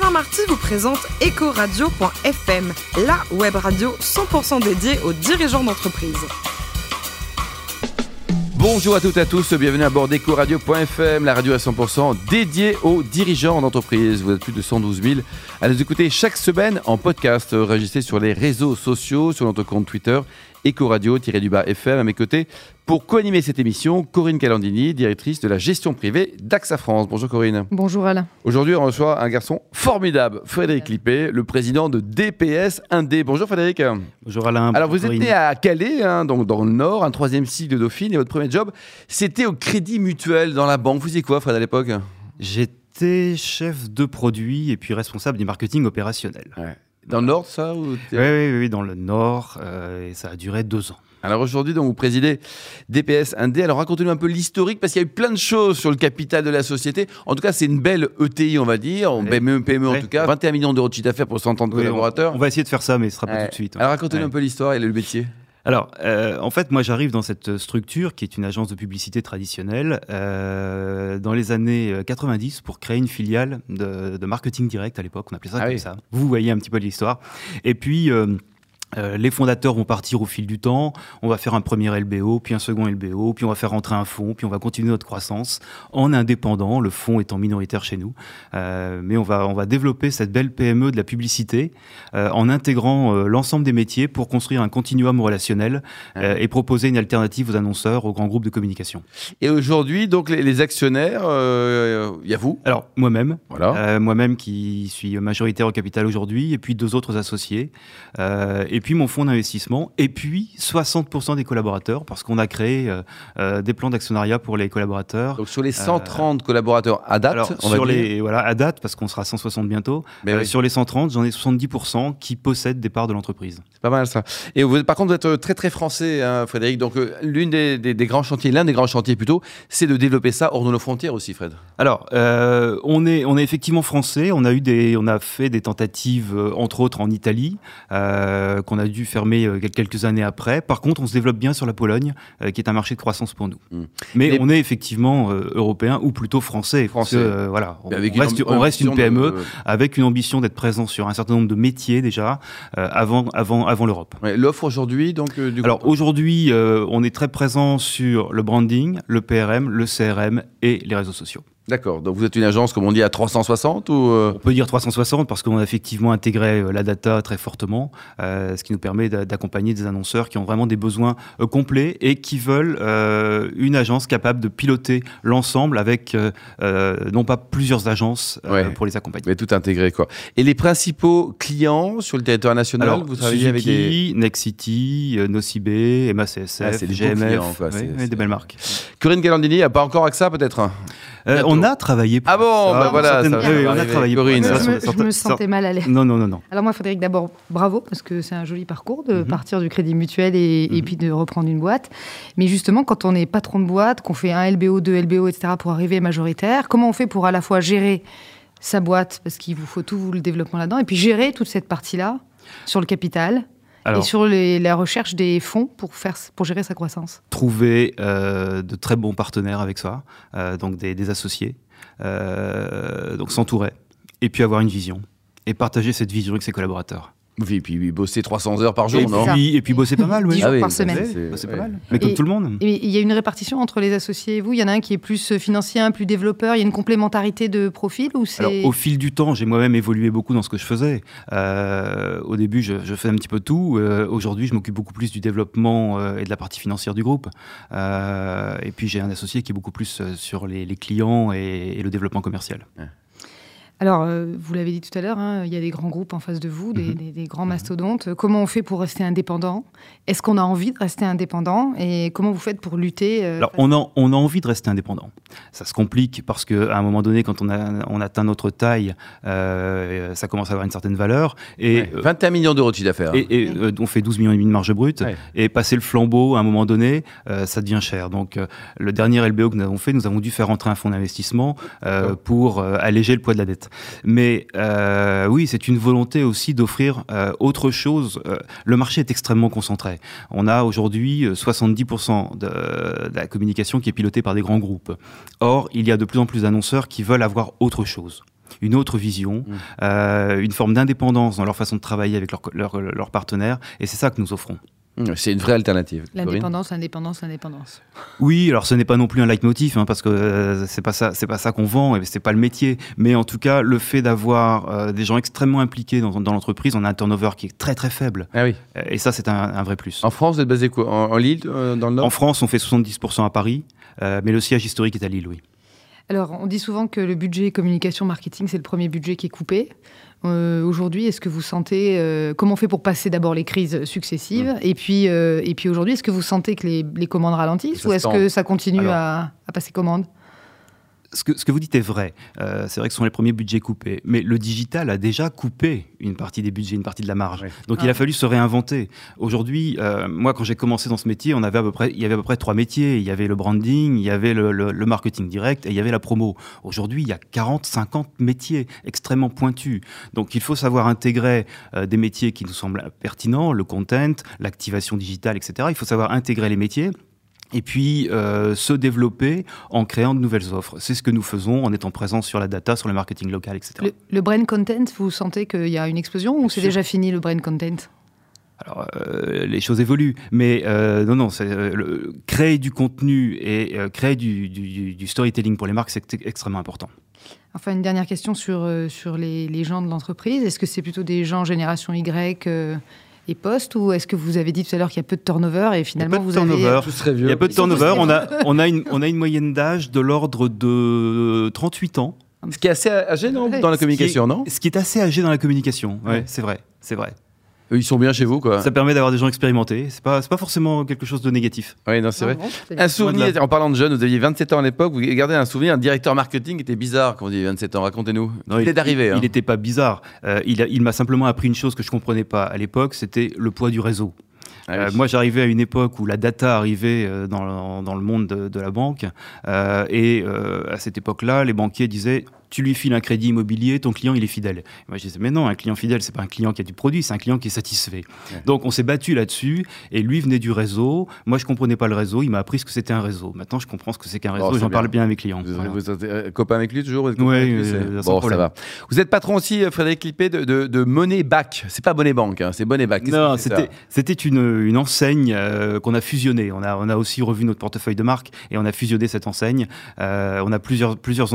Alain Marty vous présente Ecoradio.fm, la web radio 100% dédiée aux dirigeants d'entreprise. Bonjour à toutes et à tous, bienvenue à bord d'Ecoradio.fm, la radio à 100% dédiée aux dirigeants d'entreprise. Vous êtes plus de 112 000 à nous écouter chaque semaine en podcast. Réagissez sur les réseaux sociaux, sur notre compte Twitter Ecoradio-du-bas FM à mes côtés pour co-animer cette émission, Corinne Calandini, directrice de la gestion privée d'AXA France. Bonjour Corinne. Bonjour Alain. Aujourd'hui, on reçoit un garçon formidable, Frédéric Lippé, le président de DPS 1D. Bonjour Frédéric. Bonjour Alain. Alors vous êtes né à Calais, hein, donc dans le Nord, un troisième cycle de Dauphine, et votre premier job, c'était au Crédit Mutuel dans la banque. Vous faisiez quoi Fred à l'époque? J'étais chef de produit et puis responsable du marketing opérationnel. Dans le Nord, ça oui, oui, oui, dans le Nord, euh, et ça a duré deux ans. Alors aujourd'hui, donc, vous présidez DPS 1D. Alors racontez-nous un peu l'historique, parce qu'il y a eu plein de choses sur le capital de la société. En tout cas, c'est une belle ETI, on va dire, ouais. PME, PME en tout cas. 21 millions d'euros de chiffre d'affaires pour 130 collaborateurs. On, va essayer de faire ça, mais ce sera pas tout de suite. Alors racontez-nous un peu l'histoire et le métier. Alors, euh, en fait, moi, j'arrive dans cette structure qui est une agence de publicité traditionnelle euh, dans les années 90 pour créer une filiale de, de marketing direct à l'époque. On appelait ça ah comme oui. ça. Vous voyez un petit peu l'histoire. Et puis. Euh, euh, les fondateurs vont partir au fil du temps. On va faire un premier LBO, puis un second LBO, puis on va faire rentrer un fonds, puis on va continuer notre croissance en indépendant, le fonds étant minoritaire chez nous. Euh, mais on va, on va développer cette belle PME de la publicité euh, en intégrant l'ensemble des métiers pour construire un continuum relationnel et proposer une alternative aux annonceurs, aux grands groupes de communication. Et aujourd'hui, donc les, les actionnaires, il y a vous? Alors moi-même, voilà. Moi-même qui suis majoritaire au capital aujourd'hui, et puis deux autres associés. et puis mon fonds d'investissement, et puis 60% des collaborateurs, parce qu'on a créé euh, euh, des plans d'actionnariat pour les collaborateurs. Donc sur les 130 euh, collaborateurs à date, alors, on sur va les dire. voilà à date, parce qu'on sera 160 bientôt. Mais oui. Sur les 130, j'en ai 70% qui possèdent des parts de l'entreprise. C'est pas mal ça. Et vous, par contre, vous êtes très très français, hein, Frédéric. Donc l'une des, des, des, grands chantiers, l'un des grands chantiers plutôt, c'est de développer ça hors de nos frontières aussi, Fred. Alors, on est on est effectivement français. On a eu des on a fait des tentatives entre autres en Italie qu'on a dû fermer quelques années après. Par contre, on se développe bien sur la Pologne, euh, qui est un marché de croissance pour nous. Mmh. Mais Les... on est effectivement euh, européen ou plutôt français. français. Que, euh, voilà, on, on, reste, on, reste, une PME de... avec une ambition d'être présent sur un certain nombre de métiers déjà avant, avant, avant l'Europe. Ouais, L'offre aujourd'hui, donc du Alors aujourd'hui, on est très présent sur le branding, le PRM, le CRM et les réseaux sociaux. D'accord. Donc vous êtes une agence, comme on dit, à 360 ou euh... On peut dire 360 parce qu'on a effectivement intégré euh, la data très fortement, euh, ce qui nous permet d'accompagner des annonceurs qui ont vraiment des besoins euh, complets et qui veulent une agence capable de piloter l'ensemble avec non pas plusieurs agences ouais. pour les accompagner. Mais tout intégré quoi. Et les principaux clients sur le territoire national, Alors, vous travaillez avec des Nexity, Nocibé, MACSF, ah, des GMF, clients, quoi. Ouais, ouais, des belles marques. Corinne Galandini, a pas encore AXA peut-être euh, on a travaillé pour Ah bon, ça. bah voilà, ça, oui, on a travaillé Corinne. pour ça. Je, me, je me sentais mal à l'aise. Non, non, non, non. Alors moi, Frédéric, d'abord, bravo, parce que c'est un joli parcours de Mhm. mm -hmm. partir du crédit mutuel et, mm -hmm. et, puis de reprendre une boîte. Mais justement, quand on est patron de boîte, qu'on fait un LBO, deux LBO, etc., pour arriver majoritaire, comment on fait pour à la fois gérer sa boîte, parce qu'il vous faut tout le développement là-dedans, et puis gérer toute cette partie-là sur le capital, alors, et sur les, la recherche des fonds pour, faire, pour gérer sa croissance Trouver euh, de très bons partenaires avec ça, euh, donc des, des associés, euh, donc s'entourer, et puis avoir une vision, et partager cette vision avec ses collaborateurs. Oui, et puis bosser 300 heures par jour, et non puis, Et puis bosser pas mal, oui. 10 jours ah oui, par semaine. C'est ouais. pas mal. Mais comme et, tout le monde. Il y a une répartition entre les associés et vous? Il y en a un qui est plus financier, un plus développeur? Il y a une complémentarité de profil ou Alors, au fil du temps, j'ai moi-même évolué beaucoup dans ce que je faisais. Euh, au début, je, je, faisais un petit peu tout. Euh, Aujourd'hui, je m'occupe beaucoup plus du développement euh, et de la partie financière du groupe. Euh, et puis, j'ai un associé qui est beaucoup plus euh, sur les, les clients et, et, le développement commercial. Ouais. Alors, euh, vous l'avez dit tout à l'heure, hein, il y a des grands groupes en face de vous, des, des, des grands mastodontes. Comment on fait pour rester indépendant? Est-ce qu'on a envie de rester indépendant? Et comment vous faites pour lutter euh, Alors, on a, on a envie de rester indépendant. Ça se complique parce qu'à un moment donné, quand on, a, on atteint notre taille, euh, ça commence à avoir une certaine valeur. Et, ouais, 21 millions d'euros de chiffre d'affaires. Et, et euh, on fait 12 millions et demi de marge brute. Ouais. Et passer le flambeau, à un moment donné, euh, ça devient cher. Donc, le dernier LBO que nous avons fait, nous avons dû faire entrer un fonds d'investissement pour alléger le poids de la dette. Mais euh, oui, c'est une volonté aussi d'offrir euh, autre chose. Euh, le marché est extrêmement concentré. On a aujourd'hui 70% de, de, la communication qui est pilotée par des grands groupes. Or, il y a de plus en plus d'annonceurs qui veulent avoir autre chose. une autre vision, Mm. euh, une forme d'indépendance dans leur façon de travailler avec leurs leur, leurs partenaires. Et c'est ça que nous offrons. C'est une vraie alternative. L'indépendance, l'indépendance, l'indépendance. Oui, alors ce n'est pas non plus un leitmotiv, hein, parce que euh, c'est pas ça, c'est pas ça qu'on vend, et c'est pas le métier. Mais en tout cas, le fait d'avoir euh, des gens extrêmement impliqués dans, dans l'entreprise, on a un turnover qui est très très faible, Ah oui. Euh, et ça c'est un, un vrai plus. En France, vous êtes basé quoi? En, en Lille, euh, dans le Nord? En France, on fait 70% à Paris, euh, mais le siège historique est à Lille, oui. Alors, on dit souvent que le budget communication marketing, c'est le premier budget qui est coupé. Euh, aujourd'hui, est-ce que vous sentez euh, comment on fait pour passer d'abord les crises successives et puis euh, et puis aujourd'hui, est-ce que vous sentez que les, les commandes ralentissent Ça ou est-ce que ça continue Alors- à, à passer commande? Ce que, ce que vous dites est vrai. Euh, c'est vrai que ce sont les premiers budgets coupés. Mais le digital a déjà coupé une partie des budgets, une partie de la marge. Oui. Donc Ah. il a fallu se réinventer. Aujourd'hui, euh, moi, quand j'ai commencé dans ce métier, on avait à peu près, il y avait à peu près trois métiers. Il y avait le branding, il y avait le, le- le marketing direct et il y avait la promo. Aujourd'hui, il y a 40, 50 métiers extrêmement pointus. Donc il faut savoir intégrer euh, des métiers qui nous semblent pertinents, le content, l'activation digitale, etc. Il faut savoir intégrer les métiers et puis euh, se développer en créant de nouvelles offres. C'est ce que nous faisons en étant présents sur la data, sur le marketing local, etc. le, le brain content, vous sentez qu'il y a une explosion ou c'est déjà fini le brain content? Alors, euh, les choses évoluent, mais euh, non, non, le- créer du contenu et créer du, du- du storytelling pour les marques, c'est ex- extrêmement important. Enfin, une dernière question sur, euh, sur les, les gens de l'entreprise. Est-ce que c'est plutôt des gens génération Y euh, et post ou est-ce que vous avez dit tout à l'heure qu'il y a peu de turnover et finalement vous avez. Il y a peu de tous turnover, on a, on, a une, on a une moyenne d'âge de l'ordre de 38 ans, Ce qui est assez âgé, non Dans la Ce qui est- communication, non? ce qui est assez âgé dans la communication. Ouais, Ouais. c'est vrai, c'est vrai. Eux, Ils sont bien chez vous, quoi. Ça permet d'avoir des gens expérimentés, c'est pas, c'est pas forcément quelque chose de négatif. Oui, non, c'est Ah vrai. bon. Un souvenir, en parlant de jeunes, vous aviez 27 ans à l'époque, vous gardez un souvenir, un directeur marketing était bizarre quand vous aviez 27 ans, racontez-nous. Non, il est arrivé. Il hein. n'était pas bizarre. Euh, il a- il m'a simplement appris une chose que je comprenais pas à l'époque, c'était le poids du réseau. Ah Euh, moi, j'arrivais à une époque où la data arrivait euh, dans, le- dans le monde de, de la banque. euh, et euh, à cette époque-là, les banquiers disaient Tu lui files un crédit immobilier, ton client, il est fidèle. Moi, je disais Mais non, un client fidèle, c'est pas un client qui a du produit, c'est un client qui est satisfait. Ouais. Donc, on s'est battu là-dessus. Et lui venait du réseau. Moi, je comprenais pas le réseau. Il m'a appris ce que c'était un réseau. Maintenant, je comprends ce que c'est qu'un réseau. C'est J'en parle bien. à mes clients. Vous, Voilà. vous êtes euh, copain avec lui toujours lui, euh, Bon, ça va. Vous êtes patron aussi, euh, Frédéric Lippé, de, de, de Money Back. C'est pas Money Bank, hein, c'est Money Back. Non, c'était une, une enseigne euh, qu'on a fusionnée. On a, on a aussi revu notre portefeuille de marque et on a fusionné cette enseigne. On a plusieurs, plusieurs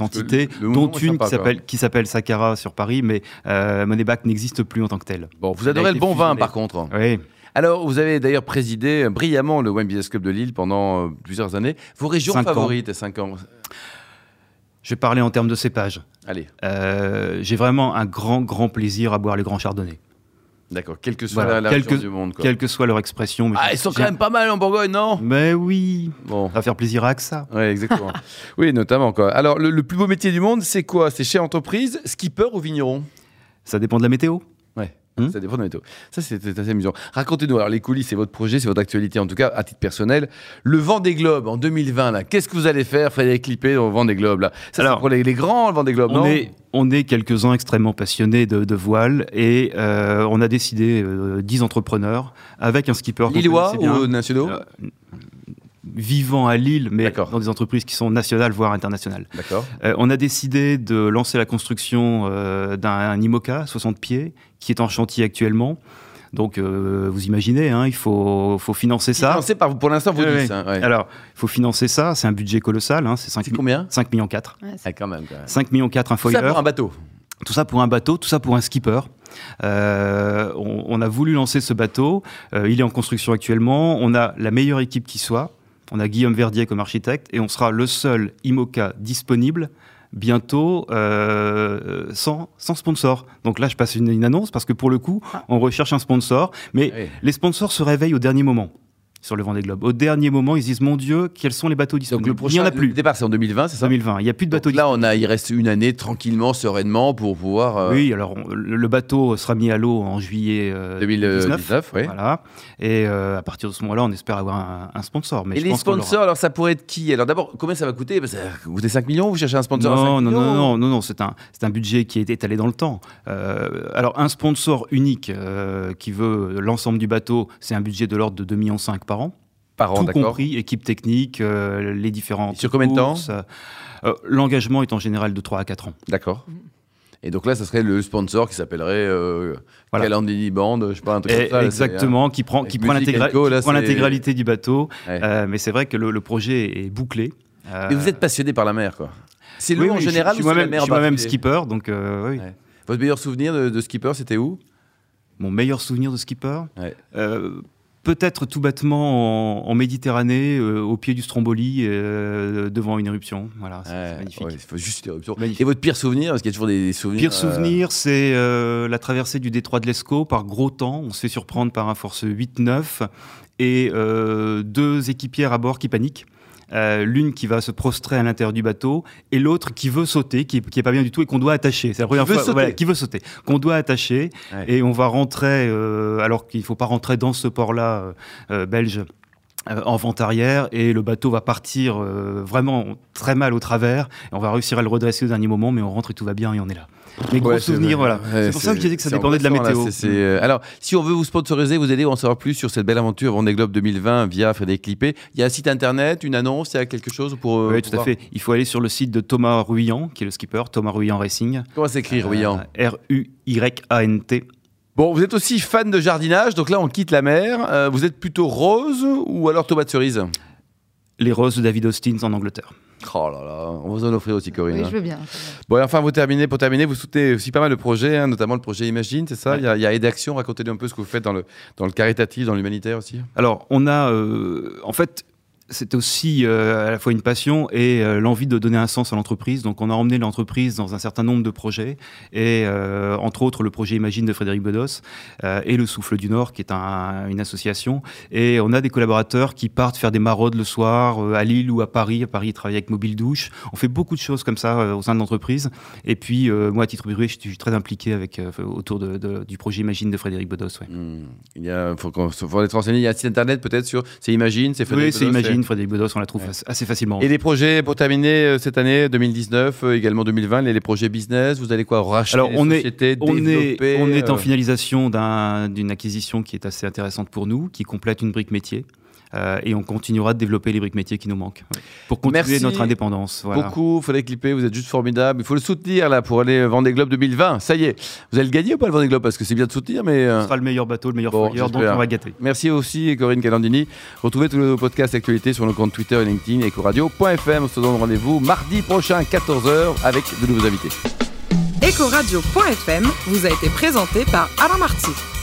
entités, dont une sympa, qui s'appelle qui s'appelle Sakara sur Paris, mais euh, Moneyback n'existe plus en tant que tel. Bon, vous adorez le bon vin, par contre. Oui. Alors, vous avez d'ailleurs présidé brillamment le Wine Business Club de Lille pendant euh, plusieurs années. Vos régions Cinq ans. favorites, 5 ans? Je vais parler en termes de cépage. Allez, Euh, J'ai vraiment un grand, grand plaisir à boire les grands chardonnays, d'accord, quelle que soit Voilà, la, la région quelques- du monde. Quoi. quelle que soit leur expression. mais Ah, ils sont quand même pas mal en Bourgogne, non? Mais oui, Bon. ça va faire plaisir à ça. Oui, exactement. oui, notamment. Quoi. Alors, le, le plus beau métier du monde, c'est quoi? C'est chez entreprise, skipper ou vigneron? Ça dépend de la météo. Hmm. Ça dépend de météo. Ça, c'est c'est assez amusant. Racontez-nous, alors les coulisses, c'est votre projet, c'est votre actualité, en tout cas, à titre personnel. Le vent des globes en 2020, là, qu'est-ce que vous allez faire, Frédéric Clippé, au vent des globes là? Ça, Alors, pour les, les grands, le vent des globes, On non? est, on est quelques-uns extrêmement passionnés de, de voile et euh, on a décidé, euh, 10 entrepreneurs, avec un skipper Lillois bien, ou nationaux? Euh, vivant à Lille, mais dans des entreprises qui sont nationales, voire internationales. Euh, on a décidé de lancer la construction euh, d'un un IMOCA 60 pieds qui est en chantier actuellement. Donc, euh, vous imaginez, hein, il faut, faut financer ça. Financé par, pour l'instant, vous dites. hein, ouais. Alors, il faut financer ça. C'est un budget colossal. Hein, c'est 5, C'est combien? 5 millions 4. Ouais, c'est- Ah, quand même. quand même. 5 millions 4 un Tout ça pour un bateau. Tout ça pour un bateau, tout ça pour un skipper. Euh, on, on a voulu lancer ce bateau. Euh, il est en construction actuellement. On a la meilleure équipe qui soit. On a Guillaume Verdier comme architecte et on sera le seul IMOCA disponible bientôt euh, sans, sans sponsor. Donc là, je passe une, une annonce parce que pour le coup, Ah. on recherche un sponsor. Mais Oui. les sponsors se réveillent au dernier moment sur le Vendée Globe. Au dernier moment, ils se disent Mon Dieu, quels sont les bateaux Donc disponibles? Le Il n'y en a le plus. départ, c'est en 2020, c'est ça? 2020. Il n'y a plus de bateaux Donc là, on a, il reste une année tranquillement, sereinement, pour pouvoir. euh, Oui, alors on- le le bateau sera mis à l'eau en juillet euh, 2019, 2019. oui. Voilà. Et euh, à partir de ce moment-là, on espère avoir un, un sponsor. Mais Et je les pense sponsors, alors ça pourrait être qui? Alors d'abord, combien ça va coûter? Ça va coûter 5 millions Vous cherchez un sponsor à 5 non, non, millions non, non, non, non, c'est un, un budget qui est étalé dans le temps. Euh, alors, un sponsor unique qui veut l'ensemble du bateau, c'est un budget de l'ordre de 2,5 millions par an, Par an, d'accord. compris, équipe technique, euh, les différents. Sur combien de temps euh, L'engagement est en général de 3 à 4 ans. D'accord. Et donc là, ça serait le sponsor qui s'appellerait euh, Voilà. Calandini Band, je sais pas, un truc Et- comme ça. là, exactement, qui prend, avec qui prend qui l'intégralité du bateau. ouais. Euh, mais c'est vrai que le, le projet est bouclé. Euh, Mais vous êtes passionné par la mer, quoi. C'est l'eau en oui, je- général je suis ou moi-même je suis en moi-même skipper, donc euh, oui. Ouais. Votre meilleur souvenir de, de skipper, c'était où? Mon meilleur souvenir de skipper? Ouais. Peut-être tout bêtement en, en Méditerranée, euh, au pied du Stromboli, euh, devant une éruption. Voilà, c'est Ouais, magnifique. ouais, faut juste une éruption. Magnifique. Et votre pire souvenir Parce qu'il y a toujours des, des souvenirs. Pire euh, souvenir, c'est la traversée du détroit de l'Escaut par gros temps. On se fait surprendre par un force 8-9 et deux équipières à bord qui paniquent. Euh, L'une qui va se prostrer à l'intérieur du bateau et l'autre qui veut sauter, qui, qui est pas bien du tout et qu'on doit attacher. C'est la première veut fois voilà, qui veut sauter, qu'on doit attacher Ouais. et on va rentrer euh, alors qu'il faut pas rentrer dans ce port-là euh, belge. Euh, en vente arrière et le bateau va partir euh, vraiment très mal au travers et on va réussir à le redresser au dernier moment mais on rentre et tout va bien et on est là. Mais gros Ouais, souvenir, voilà. ouais, c'est pour ça que j'ai dit que ça dépendait de la là, météo. euh, Alors, si on veut vous sponsoriser, vous allez en savoir plus sur cette belle aventure Vendée Globe 2020 via Frédéric Clippé. Il y a un site internet, une annonce, il y a quelque chose pour. euh, oui, tout à fait. Il faut aller sur le site de Thomas Ruyant, qui est le skipper, Thomas Ruyant Racing. Comment s'écrit, Ruyant Euh, R-U-Y-A-N-T. Bon, vous êtes aussi fan de jardinage, donc là on quitte la mer. Euh, vous êtes plutôt rose ou alors tomate cerise Les roses de David Austin en Angleterre. Oh là là, on va vous en offrir aussi, Corinne. Oui, je veux bien. Bon, et enfin, vous terminez, pour terminer, vous soutenez aussi pas mal de projets, hein, notamment le projet Imagine, c'est ça? Ouais. il, y a, il y a Aide Action, racontez-nous un peu ce que vous faites dans le, dans le caritatif, dans l'humanitaire aussi. Alors, on a, euh, en fait, c'est aussi euh, à la fois une passion et euh, l'envie de donner un sens à l'entreprise. Donc, on a emmené l'entreprise dans un certain nombre de projets, et euh, entre autres le projet Imagine de Frédéric Bedos et le Souffle du Nord, qui est un- une association. Et on a des collaborateurs qui partent faire des maraudes le soir à Lille ou à Paris. À Paris, ils travaillent avec Mobile Douche. On fait beaucoup de choses comme ça au sein de l'entreprise. Et puis, moi, à titre privé, je suis très impliqué avec, autour de- de- du projet Imagine de Frédéric Bedos. ouais. Hmm, Il y a, faut, faut être renseigné, il y a un site internet peut-être sur, c'est Imagine, c'est Oui, Frédéric c'est Bedos, Imagine, Frédéric Bedos, on la trouve Ouais. assez- facilement. Et les projets pour terminer euh, cette année 2019, euh, également 2020, les, les projets business, vous allez quoi racheter Alors, des on est- on est, on est en euh, finalisation d'un- d'une acquisition qui est assez intéressante pour nous, qui complète une brique métier. Euh, et on continuera de développer les briques métiers qui nous manquent ouais, pour continuer Merci notre indépendance. Voilà. Beaucoup, fallait clipper, vous êtes juste formidable. Il faut le soutenir là pour aller Vendée Globe 2020. Ça y est, vous allez le gagner ou pas le Vendée Globe? Parce que c'est bien de soutenir, mais. euh, Ce sera le meilleur bateau, le meilleur Bon, foyer, donc on va gâter. Merci aussi Corinne Calandini. Retrouvez tous nos podcasts actualités sur nos comptes Twitter et LinkedIn ecoradio.fm. On se donne rendez-vous mardi prochain 14h avec de nouveaux invités. Ecoradio.fm vous a été présenté par Alain Marty.